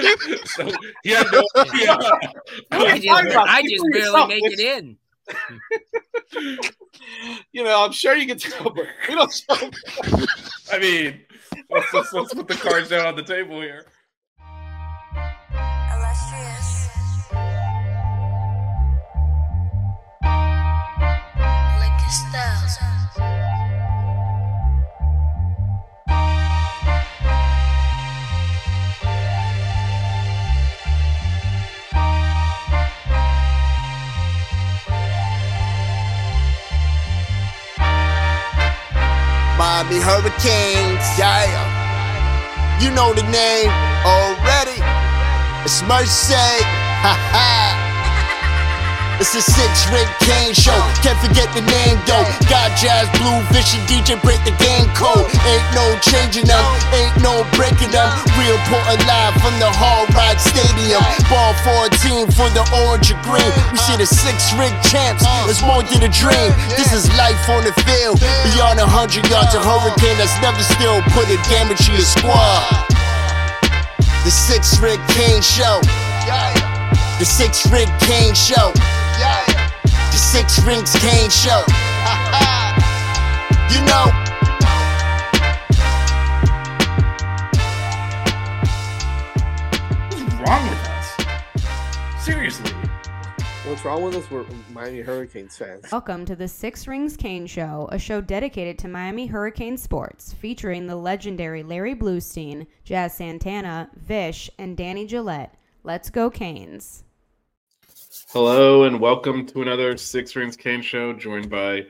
so he had no idea. I just, I just barely make it in. you know, I'm sure you can tell, but we don't. I mean, let's, let's, let's put the cards down on the table here. Hurricanes, yeah. You know the name already. It's Mercy, ha ha. It's a six rig Kane show. Can't forget the name though. Got jazz, blue, vision, DJ, break the game code. Ain't no changing them, ain't no breaking them. Real put alive from the Hard Rock Stadium. Ball 14 for the orange and green. See the six rig champs. It's more than a dream. This is life on the field. Beyond a hundred yards, a hurricane that's never still put a damage to your squad. The six rig Kane show. The six rig Kane show. The six rings Kane show. you know. Wrong with us? Seriously. What's wrong with us? We're Miami Hurricanes fans. Welcome to the Six Rings Kane Show, a show dedicated to Miami Hurricane sports, featuring the legendary Larry Blustein, Jazz Santana, Vish, and Danny Gillette. Let's go, Canes. Hello and welcome to another Six Rings Kane show, joined by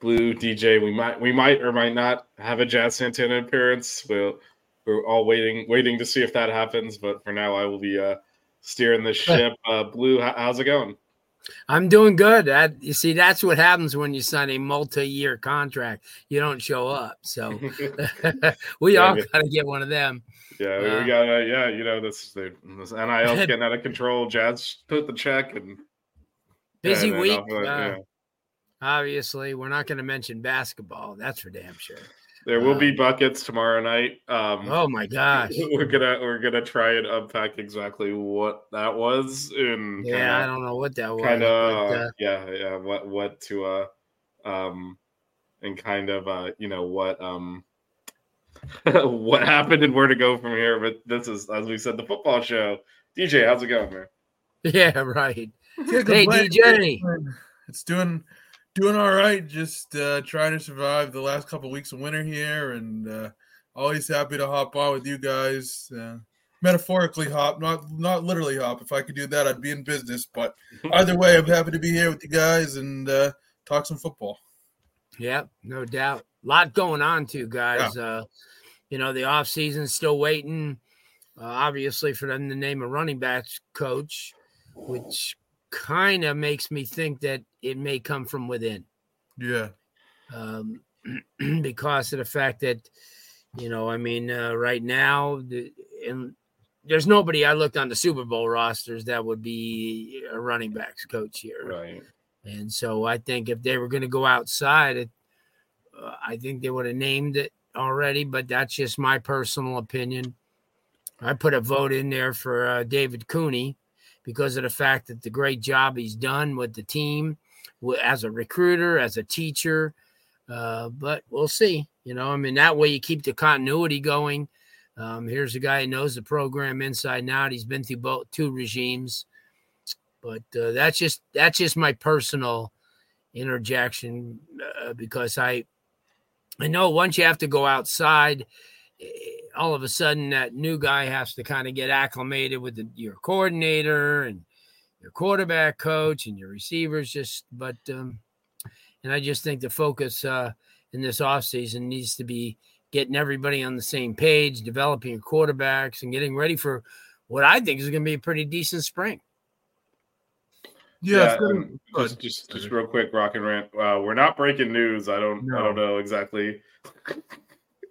Blu DJ. We might, we might or might not have a Jazz Santana appearance. We'll, we're all waiting, waiting to see if that happens. But for now, I will be uh, steering the ship. Uh, Blu, how's it going? I'm doing good. That, you see, that's what happens when you sign a multi-year contract. You don't show up. So we Yeah, all got to get one of them. Yeah, we- Uh, we got. Uh, yeah, you know this. The, this NIL's getting out of control. Jazz put the check and Busy and week. off of it, uh, yeah. Obviously, we're not going to mention basketball. That's for damn sure. There will be um, buckets tomorrow night. Um, Oh my gosh. we're gonna we're gonna try and unpack exactly what that was and Yeah, I don't know what that was. kind but, of uh, yeah yeah what what to uh um and kind of uh you know what um what happened and where to go from here but this is as we said the football show dj how's it going man Yeah, right. Hey. DJ. It's doing doing all right. Just uh, trying to survive the last couple weeks of winter here, and uh, always happy to hop on with you guys. Uh, metaphorically hop, not not literally hop. If I could do that, I'd be in business. But either way, I'm happy to be here with you guys and uh, talk some football. Yep, no doubt. A lot going on too, guys. Uh, you know, the off season's still waiting, uh, obviously, for them to name a running backs coach, which kind of makes me think that it may come from within. Yeah. Um, because of the fact that, you know, I mean, uh, right now, the, and there's nobody I looked on the Super Bowl rosters that would be a running backs coach here. right And so I think if they were going to go outside, it, uh, I think they would have named it already, but that's just my personal opinion. I put a vote in there for uh, David Cooney because of the fact that the great job he's done with the team as a recruiter, as a teacher. Uh, but we'll see. You know, I mean, that way you keep the continuity going. Um, here's a guy who knows the program inside and out. He's been through both two regimes but uh, that's just that's just my personal interjection uh, because I I know once you have to go outside, eh, all of a sudden that new guy has to kind of get acclimated with the, your coordinator and your quarterback coach and your receivers. Just but um, and I just think the focus uh, in this offseason needs to be getting everybody on the same page, developing your quarterbacks, and getting ready for what I think is going to be a pretty decent spring. Yeah, um, just, just just real quick, rock and rant. Uh, we're not breaking news. I don't I don't know exactly.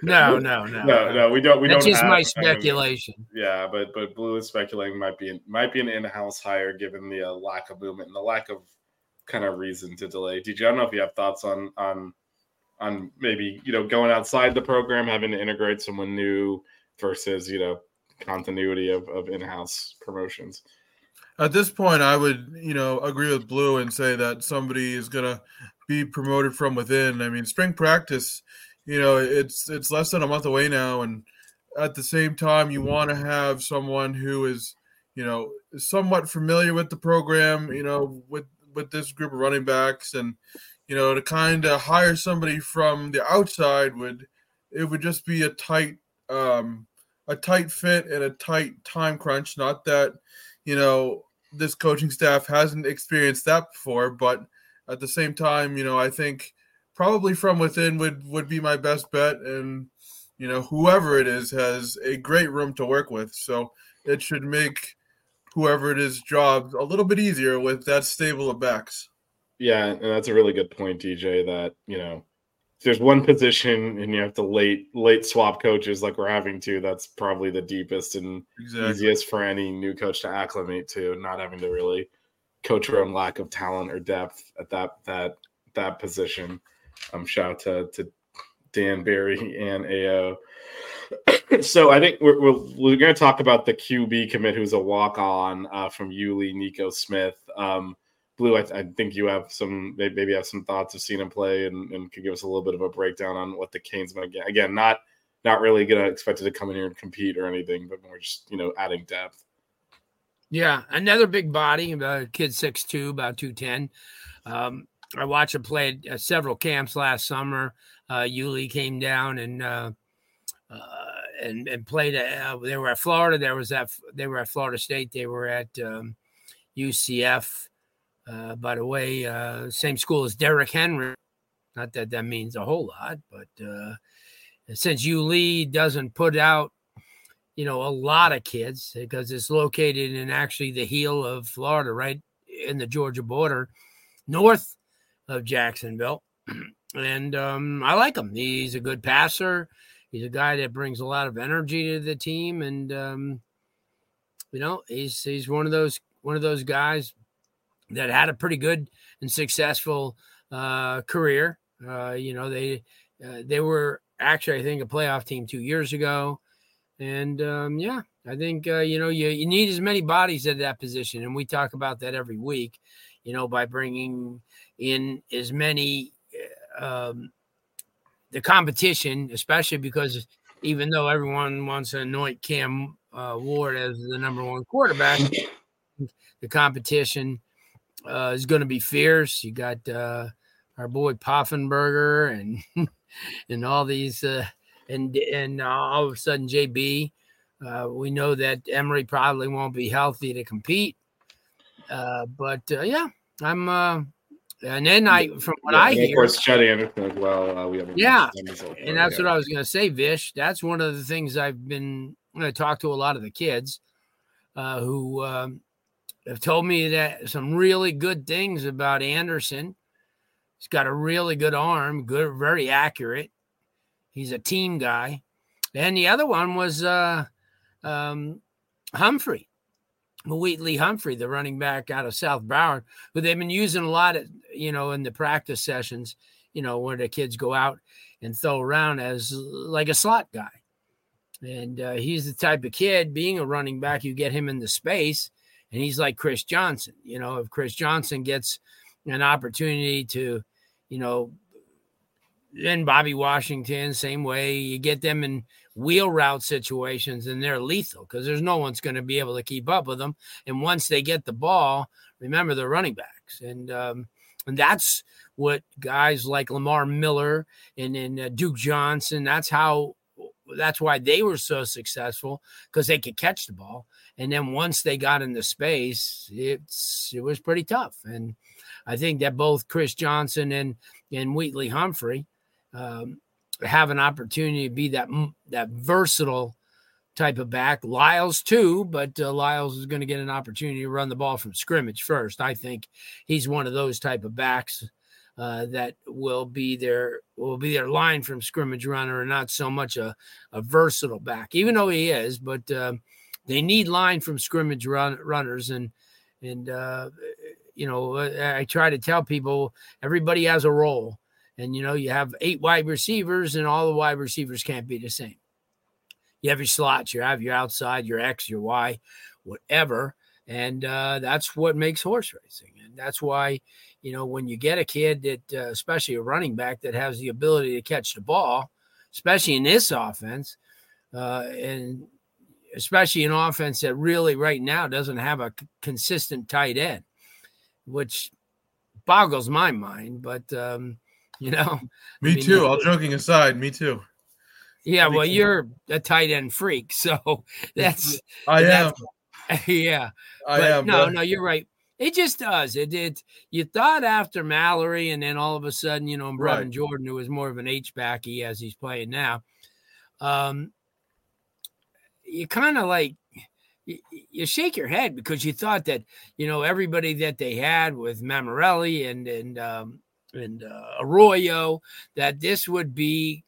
No, no, no, no, no. We don't. We That's don't. just have- my I mean, speculation. yeah, but but Blu is speculating might be might be an in-house hire given the uh, lack of movement and the lack of kind of reason to delay. DJ, I don't know if you have thoughts on on on maybe you know going outside the program, having to integrate someone new versus you know continuity of, of in-house promotions. At this point, I would, you know, agree with Blu and say that somebody is going to be promoted from within. I mean, spring practice, you know, it's it's less than a month away now, and at the same time, you want to have someone who is, you know, somewhat familiar with the program, you know, with with this group of running backs, and you know, to kind of hire somebody from the outside would it would just be a tight um a tight fit and a tight time crunch. Not that you know this coaching staff hasn't experienced that before, but at the same time, you know, I think probably from within would would be my best bet, and you know, whoever it is has a great room to work with, so it should make whoever it is job a little bit easier with that stable of backs. Yeah, and that's a really good point, DJ. That you know, if there's one position and you have to late late swap coaches like we're having to, that's probably the deepest and Exactly. easiest for any new coach to acclimate to, not having to really coach around lack of talent or depth at that that that position. Um, shout out to to Dan Barry and AO. so I think we're we're, we're going to talk about the QB commit, who's a walk on uh, from Yulee Niko Smith. Um, Blu, I, I think you have some maybe have some thoughts of seeing him play and, and could give us a little bit of a breakdown on what the Canes might get. Again, not not really going to expect it to come in here and compete or anything, but more just you know adding depth. Yeah, another big body, about a kid six two, about two ten. Um, I watched him play at uh, several camps last summer. Uh, Yulee came down and uh, uh, and and played. Uh, they were at Florida. There was that they were at Florida State. They were at um, UCF. Uh, by the way, same school as Derrick Henry. Not that that means a whole lot, but since Yulee doesn't put out you know, a lot of kids because it's located in actually the heel of Florida, right in the Georgia border, north of Jacksonville. And um, I like him. He's a good passer. He's a guy that brings a lot of energy to the team, and um, you know, he's he's one of those one of those guys that had a pretty good and successful uh, career. Uh, you know, they uh, they were actually, I think, a playoff team two years ago. And um, yeah, I think uh, you know you, you need as many bodies at that position, and we talk about that every week. You know, by bringing in as many um, the competition, especially because even though everyone wants to anoint Cam uh, Ward as the number one quarterback, the competition uh, is going to be fierce. You got uh, our boy Poffenbarger and and all these. Uh, and and all of a sudden JB, uh, we know that Emory probably won't be healthy to compete. Uh, but uh, yeah, I'm. Uh, and then I, from what Yeah, I hear, of course, Anderson as well. Uh, we have yeah, and that's what I was going to say, Vish. That's one of the things I've been. I talk to a lot of the kids uh, who um, have told me that some really good things about Anderson. He's got a really good arm, good, very accurate. He's a team guy. And the other one was uh, um, Humphrey, Wheatley Humphrey, the running back out of South Broward, who they've been using a lot, of, you know, in the practice sessions, you know, where the kids go out and throw around as like a slot guy. And uh, he's the type of kid, being a running back, you get him in the space, and he's like Chris Johnson. You know, if Chris Johnson gets an opportunity to, you know, and Bobby Washington, same way. You get them in wheel route situations and they're lethal because there's no one's going to be able to keep up with them. And once they get the ball, remember they're running backs. And, um, and that's what guys like Lamar Miller and, uh, Duke Johnson, that's how, that's why they were so successful because they could catch the ball. And then once they got into space, it's, it was pretty tough. And I think that both Chris Johnson and, and Wheatley Humphrey, um, have an opportunity to be that that versatile type of back. Lyles too, but uh, Lyles is going to get an opportunity to run the ball from scrimmage first. I think he's one of those type of backs uh, that will be their will be their line from scrimmage runner, and not so much a, a versatile back, even though he is. But um, they need line from scrimmage run, runners, and and uh, you know I, I try to tell people everybody has a role, and you know you have eight wide receivers, and all the wide receivers can't be the same. You have your slots, you have your outside, your X, your Y, whatever, and uh, that's what makes horse racing, and that's why you know, when you get a kid that, uh, especially a running back that has the ability to catch the ball, especially in this offense, uh, and especially an offense that really right now doesn't have a c- consistent tight end, which boggles my mind. But um, you know, Me I mean, too. All joking aside, me too. yeah, well, you're a tight end freak, so that's I am. yeah. I but am. no, bro. no, you're right. It just does. It did. You thought after Mallory, and then all of a sudden, you know, Brevin Right. Jordan, who was more of an H backy as he's playing now, um, you kind of like you, you shake your head because you thought that you know everybody that they had with Mamorelli and and um, and uh, Arroyo that this would be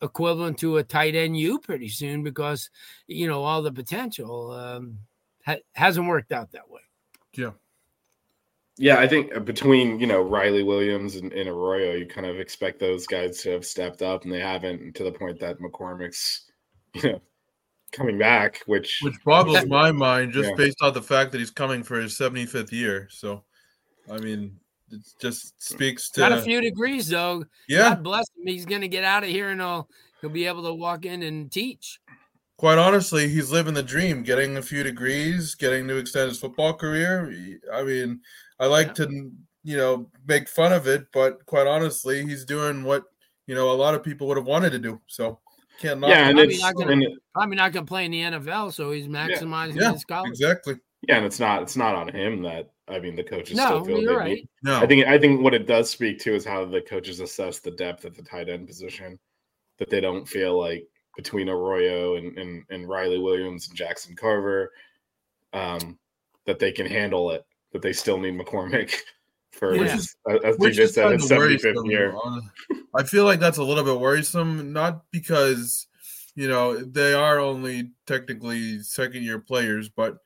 equivalent to a tight end U pretty soon because you know all the potential um, ha- hasn't worked out that way. Yeah. Yeah, I think uh, between you know Riley Williams and, and Arroyo, you kind of expect those guys to have stepped up, and they haven't to the point that McCormick's, you know, coming back. Which, Which boggles my mind just Yeah. based on the fact that he's coming for his 75th year. So, I mean, it just mm. speaks to. Got a few degrees though. Yeah. God bless him. He's going to get out of here and he'll he'll be able to walk in and teach. Quite honestly, he's living the dream, getting a few degrees, getting to extend his football career. I mean, I like to, you know, make fun of it, but quite honestly, he's doing what, you know, a lot of people would have wanted to do. So, can't knock yeah, him. and Probably it's not gonna- and it- Probably not going to play in the NFL, so he's maximizing Yeah, his college. exactly. yeah, and it's not it's not on him that I mean the coaches No, still feel you're they right. need- No, I think I think what it does speak to is how the coaches assess the depth at the tight end position. That they don't feel like between Arroyo and and, and Riley Williams and Jackson Carver, um, that they can handle it. That they still need McCormick for Yeah. his, as Which DJ is said, his seventy fifth year. I feel like that's a little bit worrisome, not because you know they are only technically second year players, but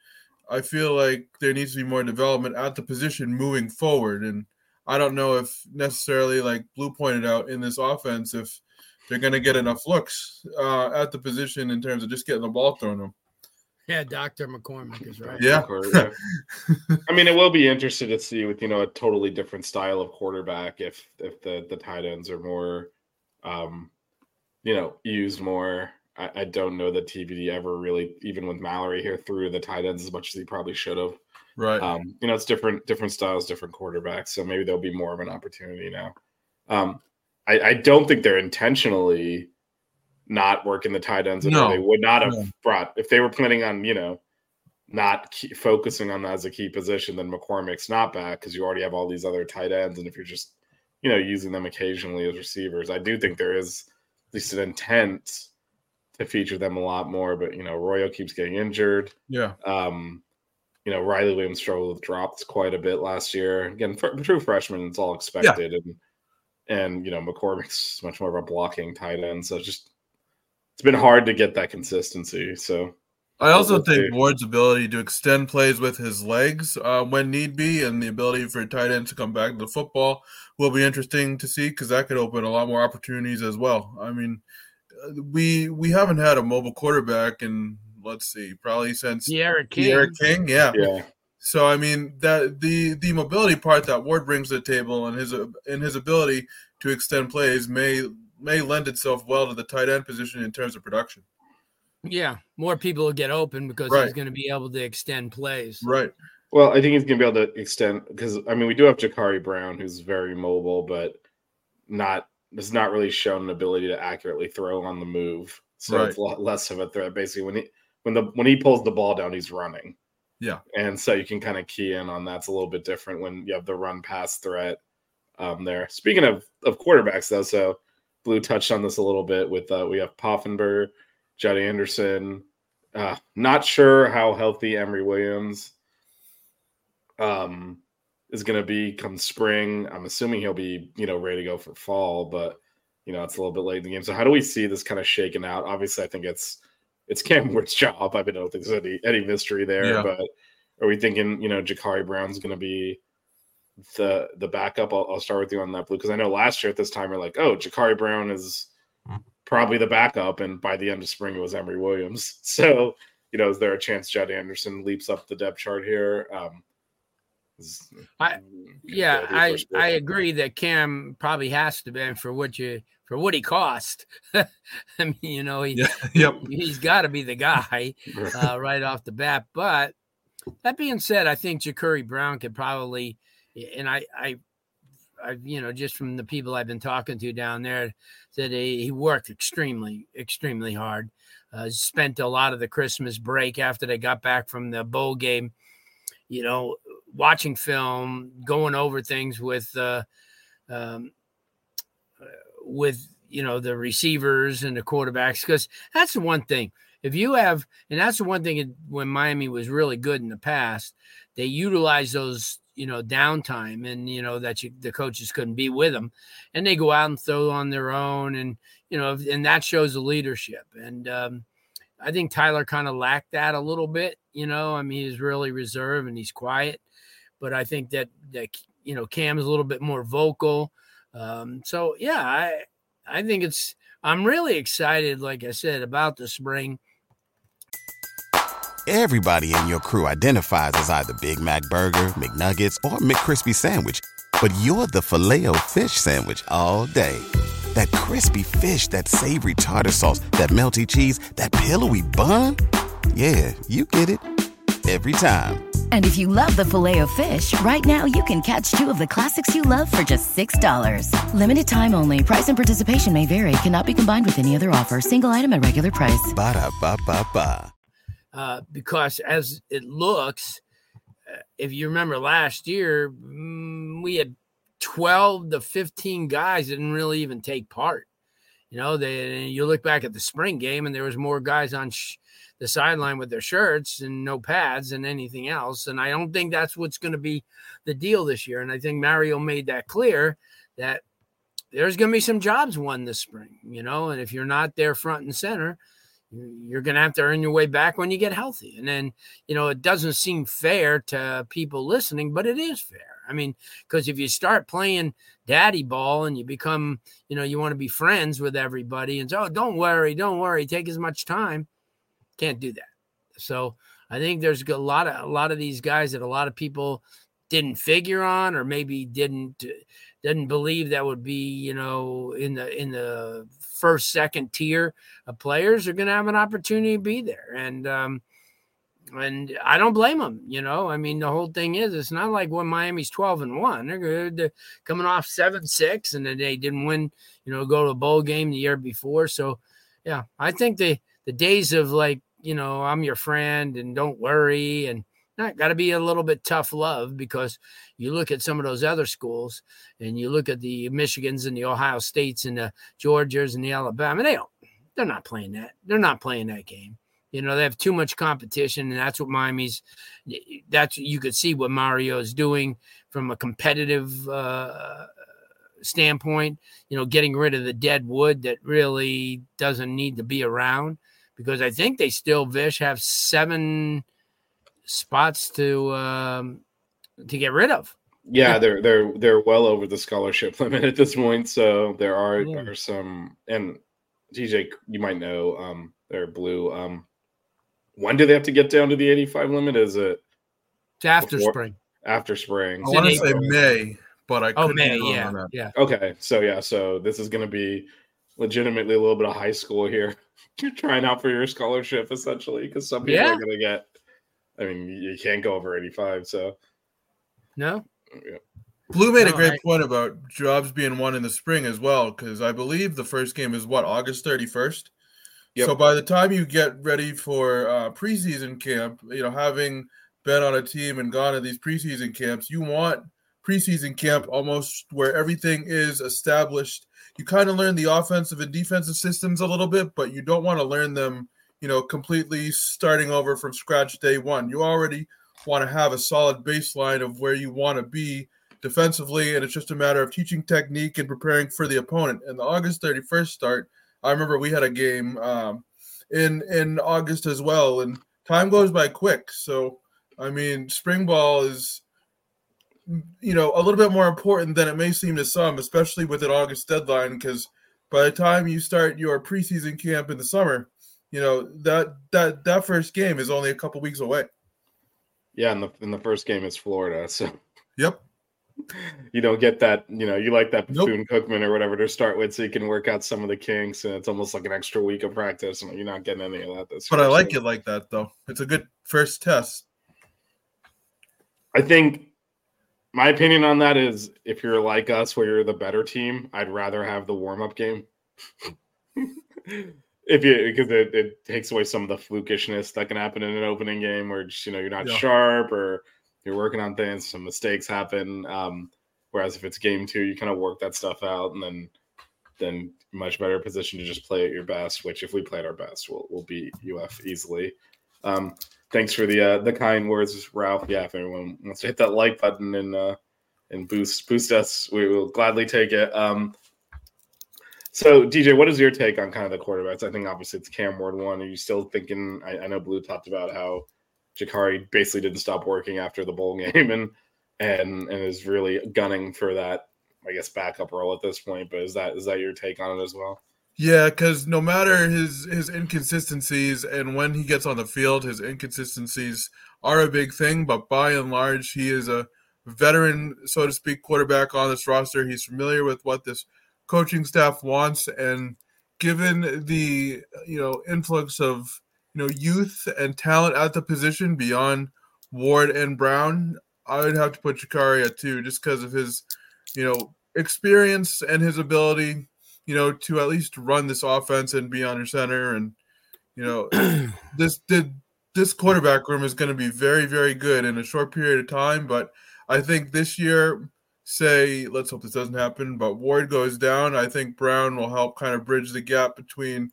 I feel like there needs to be more development at the position moving forward. And I don't know if necessarily, like Blu pointed out in this offense, if they're going to get enough looks uh, at the position in terms of just getting the ball thrown them. Yeah, Dr. McCormick is right. Yeah. Yeah. I mean, it will be interesting to see with you know a totally different style of quarterback if if the the tight ends are more, um, you know, used more. I, I don't know that TVD ever really, even with Mallory here, threw the tight ends as much as he probably should have. Right. Um, you know, it's different different styles, different quarterbacks, so maybe there'll be more of an opportunity now. Um, I, I don't think they're intentionally not working the tight ends. No, they would not have no. brought if they were planning on you know not key, focusing on that as a key position. Then McCormick's not back because you already have all these other tight ends, and if you're just you know using them occasionally as receivers, I do think there is at least an intent to feature them a lot more. But you know, Royo keeps getting injured. yeah. Um, you know, Riley Williams struggled with drops quite a bit last year. Again, for true freshman, it's all expected, and and you know, McCormick's much more of a blocking tight end, so it's just it's been hard to get that consistency. So I also think. Ward's ability to extend plays with his legs uh, when need be, and the ability for tight end to come back to the football will be interesting to see because that could open a lot more opportunities as well. I mean, we we haven't had a mobile quarterback in let's see, probably since Sierra King. Sierra King, yeah. yeah, So I mean that the the mobility part that Ward brings to the table and his and his ability to extend plays may may lend itself well to the tight end position in terms of production. Yeah, more people will get open because Right. he's going to be able to extend plays. Right. well, I think he's gonna be able to extend because I mean we do have Jacurri Brown who's very mobile, but not has not really shown an ability to accurately throw on the move. So it's a lot less of a threat. Basically, when he when the when he pulls the ball down, he's running. Yeah. and so you can kind of key in on that's a little bit different when you have the run pass threat um, there. Speaking of of quarterbacks, though, so Blu touched on this a little bit with uh, we have Poffenberg, Judd Anderson. Uh, not sure how healthy Emory Williams um, is going to be come spring. I'm assuming he'll be you know ready to go for fall, but you know it's a little bit late in the game. So how do we see this kind of shaking out? Obviously, I think it's it's Cam Ward's job. I mean, I don't think there's any any mystery there, Yeah. but are we thinking you know Jacurri Brown's going to be the the backup? I'll, I'll start with you on that, Blu, because I know last year at this time we're like, oh, Jacurri Brown is probably the backup, and by the end of spring it was Emory Williams. So you know, is there a chance Judd Anderson leaps up the depth chart here? Um, I- Yeah, Yeah, I. I agree that Cam probably has to be for what you for what he cost. I mean, you know, he Yeah. Yep. he's got to be the guy uh, right off the bat. But that being said, I think Jacurri Brown could probably, and I, I, I, you know, just from the people I've been talking to down there, that he, he worked extremely, extremely hard. Uh, spent a lot of the Christmas break after they got back from the bowl game, you know, watching film, going over things with, uh, um, with you know the receivers and the quarterbacks because that's the one thing. If you have and that's the one thing when miami was really good in the past they utilize those you know downtime and you know that you, the coaches couldn't be with them and they go out and throw on their own and you know and that shows the leadership. And um, i think tyler kind of lacked that a little bit you know i mean he's really reserved and he's quiet but i think that that you know cam's a little bit more vocal um, so yeah i i think it's i'm really excited like i said about the spring Everybody in your crew identifies as either Big Mac Burger, McNuggets, or McCrispy Sandwich. But you're the filet fish Sandwich all day. That crispy fish, that savory tartar sauce, that melty cheese, that pillowy bun. Yeah, you get it. Every time. And if you love the filet of fish, right now you can catch two of the classics you love for just $6. Limited time only. Price and participation may vary. Cannot be combined with any other offer. Single item at regular price. Ba-da-ba-ba-ba. uh, because as it looks, uh, if you remember last year, mm, we had 12 to 15 guys that didn't really even take part. You know, they you look back at the spring game and there was more guys on sh- the sideline with their shirts and no pads and anything else. And I don't think that's what's going to be the deal this year. And I think Mario made that clear that there's going to be some jobs won this spring, you know, and if you're not there front and center, you're going to have to earn your way back when you get healthy. And then, you know, it doesn't seem fair to people listening, but it is fair. I mean, because if you start playing daddy ball and you become, you know, you want to be friends with everybody and so, oh, don't worry, don't worry, take as much time. Can't do that. So I think there's a lot of a lot of these guys that a lot of people didn't figure on or maybe didn't didn't believe that would be you know in the in the first second tier of players are going to have an opportunity to be there and um and I don't blame them, you know. I mean, the whole thing is, it's not like when Miami's twelve and one; they're good, they're coming off seven six, and then they didn't win, you know, go to a bowl game the year before. So, yeah, I think the the days of like, you know, I'm your friend and don't worry, and not got to be a little bit tough love because you look at some of those other schools and you look at the Michigans and the Ohio States and the Georgias and the Alabama. They don't, they're not playing that. They're not playing that game. You know, they have too much competition, and that's what Miami's. That's you could see what Mario is doing from a competitive uh, standpoint. You know, getting rid of the dead wood that really doesn't need to be around because I think they still Vish have seven spots to um, to get rid of. Yeah, they're they're they're well over the scholarship limit at this point. So there are Yeah. are some and DJ, you might know, um, they're blue. Um, when do they have to get down to the 85 limit? Is it It's after Before- spring. after spring? I want to say May, but I Oh, could May, yeah, yeah. Okay, so yeah, so this is going to be legitimately a little bit of high school here. You're trying out for your scholarship essentially because some people Yeah. are going to get. I mean, you can't go over 85. So No, yeah. Blu made a great I- point about jobs being won in the spring as well, because I believe the first game is what August thirty first. Yep. So by the time you get ready for uh, preseason camp, you know, having been on a team and gone to these preseason camps, you want preseason camp almost where everything is established. You kind of learn the offensive and defensive systems a little bit, but you don't want to learn them, you know, completely starting over from scratch day one. You already want to have a solid baseline of where you want to be defensively, and it's just a matter of teaching technique and preparing for the opponent. And the August 31st start, I remember we had a game um, in in August as well, and time goes by quick. So, I mean, spring ball is you know a little bit more important than it may seem to some, especially with an August deadline, because by the time you start your preseason camp in the summer, you know that that that first game is only a couple weeks away. Yeah, and the and the first game is Florida, so yep. You don't get that, you know, you like that Bethune nope. Cookman or whatever to start with, so you can work out some of the kinks, and it's almost like an extra week of practice, and you're not getting any of that. This but I like it like that, though. It's a good first test. I think my opinion on that is if you're like us, where you're the better team, I'd rather have the warm up game. if you because it, it, takes away some of the flukishness that can happen in an opening game where just you know you're not yeah. sharp or you're working on things, some mistakes happen. Um, whereas if it's game two, you kind of work that stuff out and then then much better position to just play at your best. Which if we played our best, we'll we'll beat UF easily. Um, thanks for the uh, the kind words, Ralph. Yeah, if anyone wants to hit that like button and uh, and boost boost us, we will gladly take it. Um, so, DJ, what is your take on kind of the quarterbacks? I think obviously it's Cam Ward one. Are you still thinking? I, I know Blu talked about how Jacurri basically didn't stop working after the bowl game and and and is really gunning for that, I guess, backup role at this point. But is that is that your take on it as well? Yeah, because no matter his his inconsistencies and when he gets on the field, his inconsistencies are a big thing. But by and large, he is a veteran, so to speak, quarterback on this roster. He's familiar with what this coaching staff wants and given the you know influx of you know youth and talent at the position beyond Ward and Brown, I would have to put Jacurri at two just because of his you know experience and his ability you know to at least run this offense and be under center and you know this did this quarterback room is going to be very very good in a short period of time but I think this year say, let's hope this doesn't happen, but Ward goes down, I think Brown will help kind of bridge the gap between,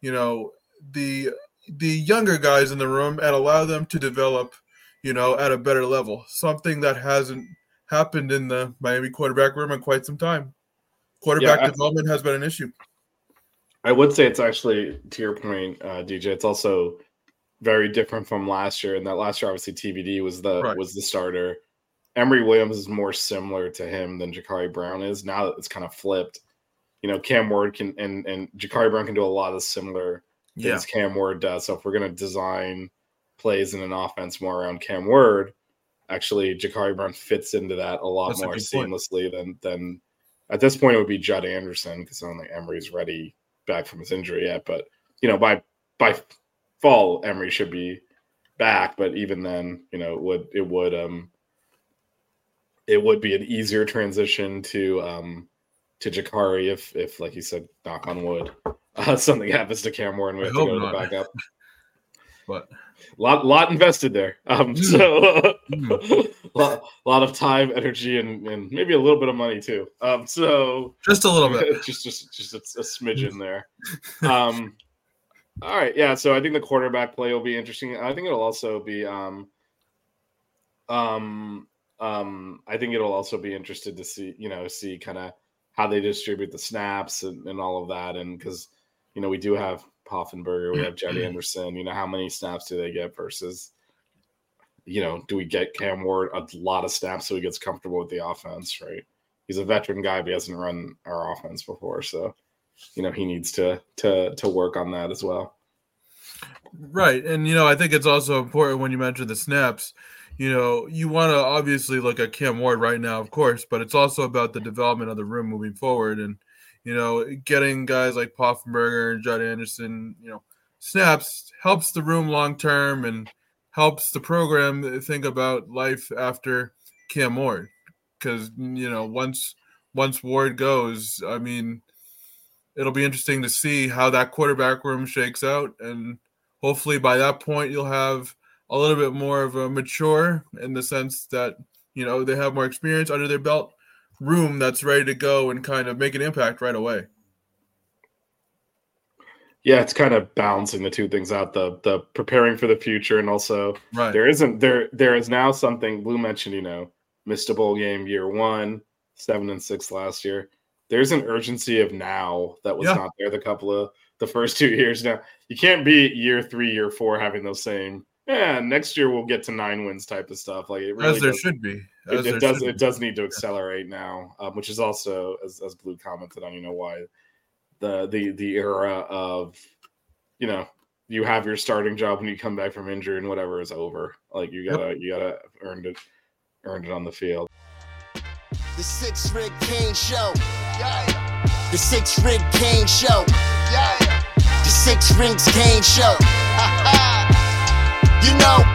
you know, the the younger guys in the room and allow them to develop, you know, at a better level. Something that hasn't happened in the Miami quarterback room in quite some time. Quarterback yeah, development has been an issue. I would say it's actually to your point, uh, DJ. It's also very different from last year. And that last year, obviously, TVD was the right. was the starter Emory Williams is more similar to him than Jacurri Brown is. Now that it's kind of flipped, you know, Cam Ward can and and Jacurri Brown can do a lot of similar things yeah. Cam Ward does. So if we're gonna design plays in an offense more around Cam Ward, actually Jacurri Brown fits into that a lot That's more a seamlessly than than at this point it would be Judd Anderson because I don't think Emory's ready back from his injury yet. But you know, by by fall, Emory should be back. But even then, you know, it would it would um it would be an easier transition to um to Jacurri if if like you said, knock on wood, uh, something happens to Cam and we have to go to the backup. but lot lot invested there. Um, mm. so mm. lot, lot of time, energy, and and maybe a little bit of money too. Um, so just a little bit, just just just a, a smidgen there. Um, all right, yeah. So I think the quarterback play will be interesting. I think it'll also be um um um, I think it'll also be interested to see, you know, see kind of how they distribute the snaps and, and all of that. And because, you know, we do have Poffenbarger, we have Jett Anderson, you know, how many snaps do they get versus, you know, do we get Cam Ward a lot of snaps so he gets comfortable with the offense, right? He's a veteran guy, but he hasn't run our offense before. So, you know, he needs to to to work on that as well. Right. And you know, I think it's also important when you mention the snaps you know, you want to obviously look at Cam Ward right now, of course, but it's also about the development of the room moving forward. And, you know, getting guys like Poffenbarger and Judd Anderson, you know, snaps helps the room long term and helps the program think about life after Cam Ward. Because, you know, once once Ward goes, I mean, it'll be interesting to see how that quarterback room shakes out. And hopefully by that point, you'll have – a little bit more of a mature in the sense that You know, they have more experience under their belt, room that's ready to go and kind of make an impact right away. Yeah, it's kind of balancing the two things out the the preparing for the future and also Right. there isn't there there is now something Blu mentioned, you know, missed a bowl game year one, seven and six last year. There's an urgency of now that was Yeah. not there the couple of the first two years now. You can't be year three, year four having those same yeah, next year we'll get to nine wins type of stuff. Like it really As there should be. It, it does should it does need to accelerate now, um, which is also as, as Blu commented on. You know why the the the era of you know you have your starting job when you come back from injury and whatever is over. Like you gotta you gotta earn it earned it on the field. The Six Rig Kane Show. Yeah. The Six Rig Kane Show. Yeah. The Six Rings Kane Show. you know,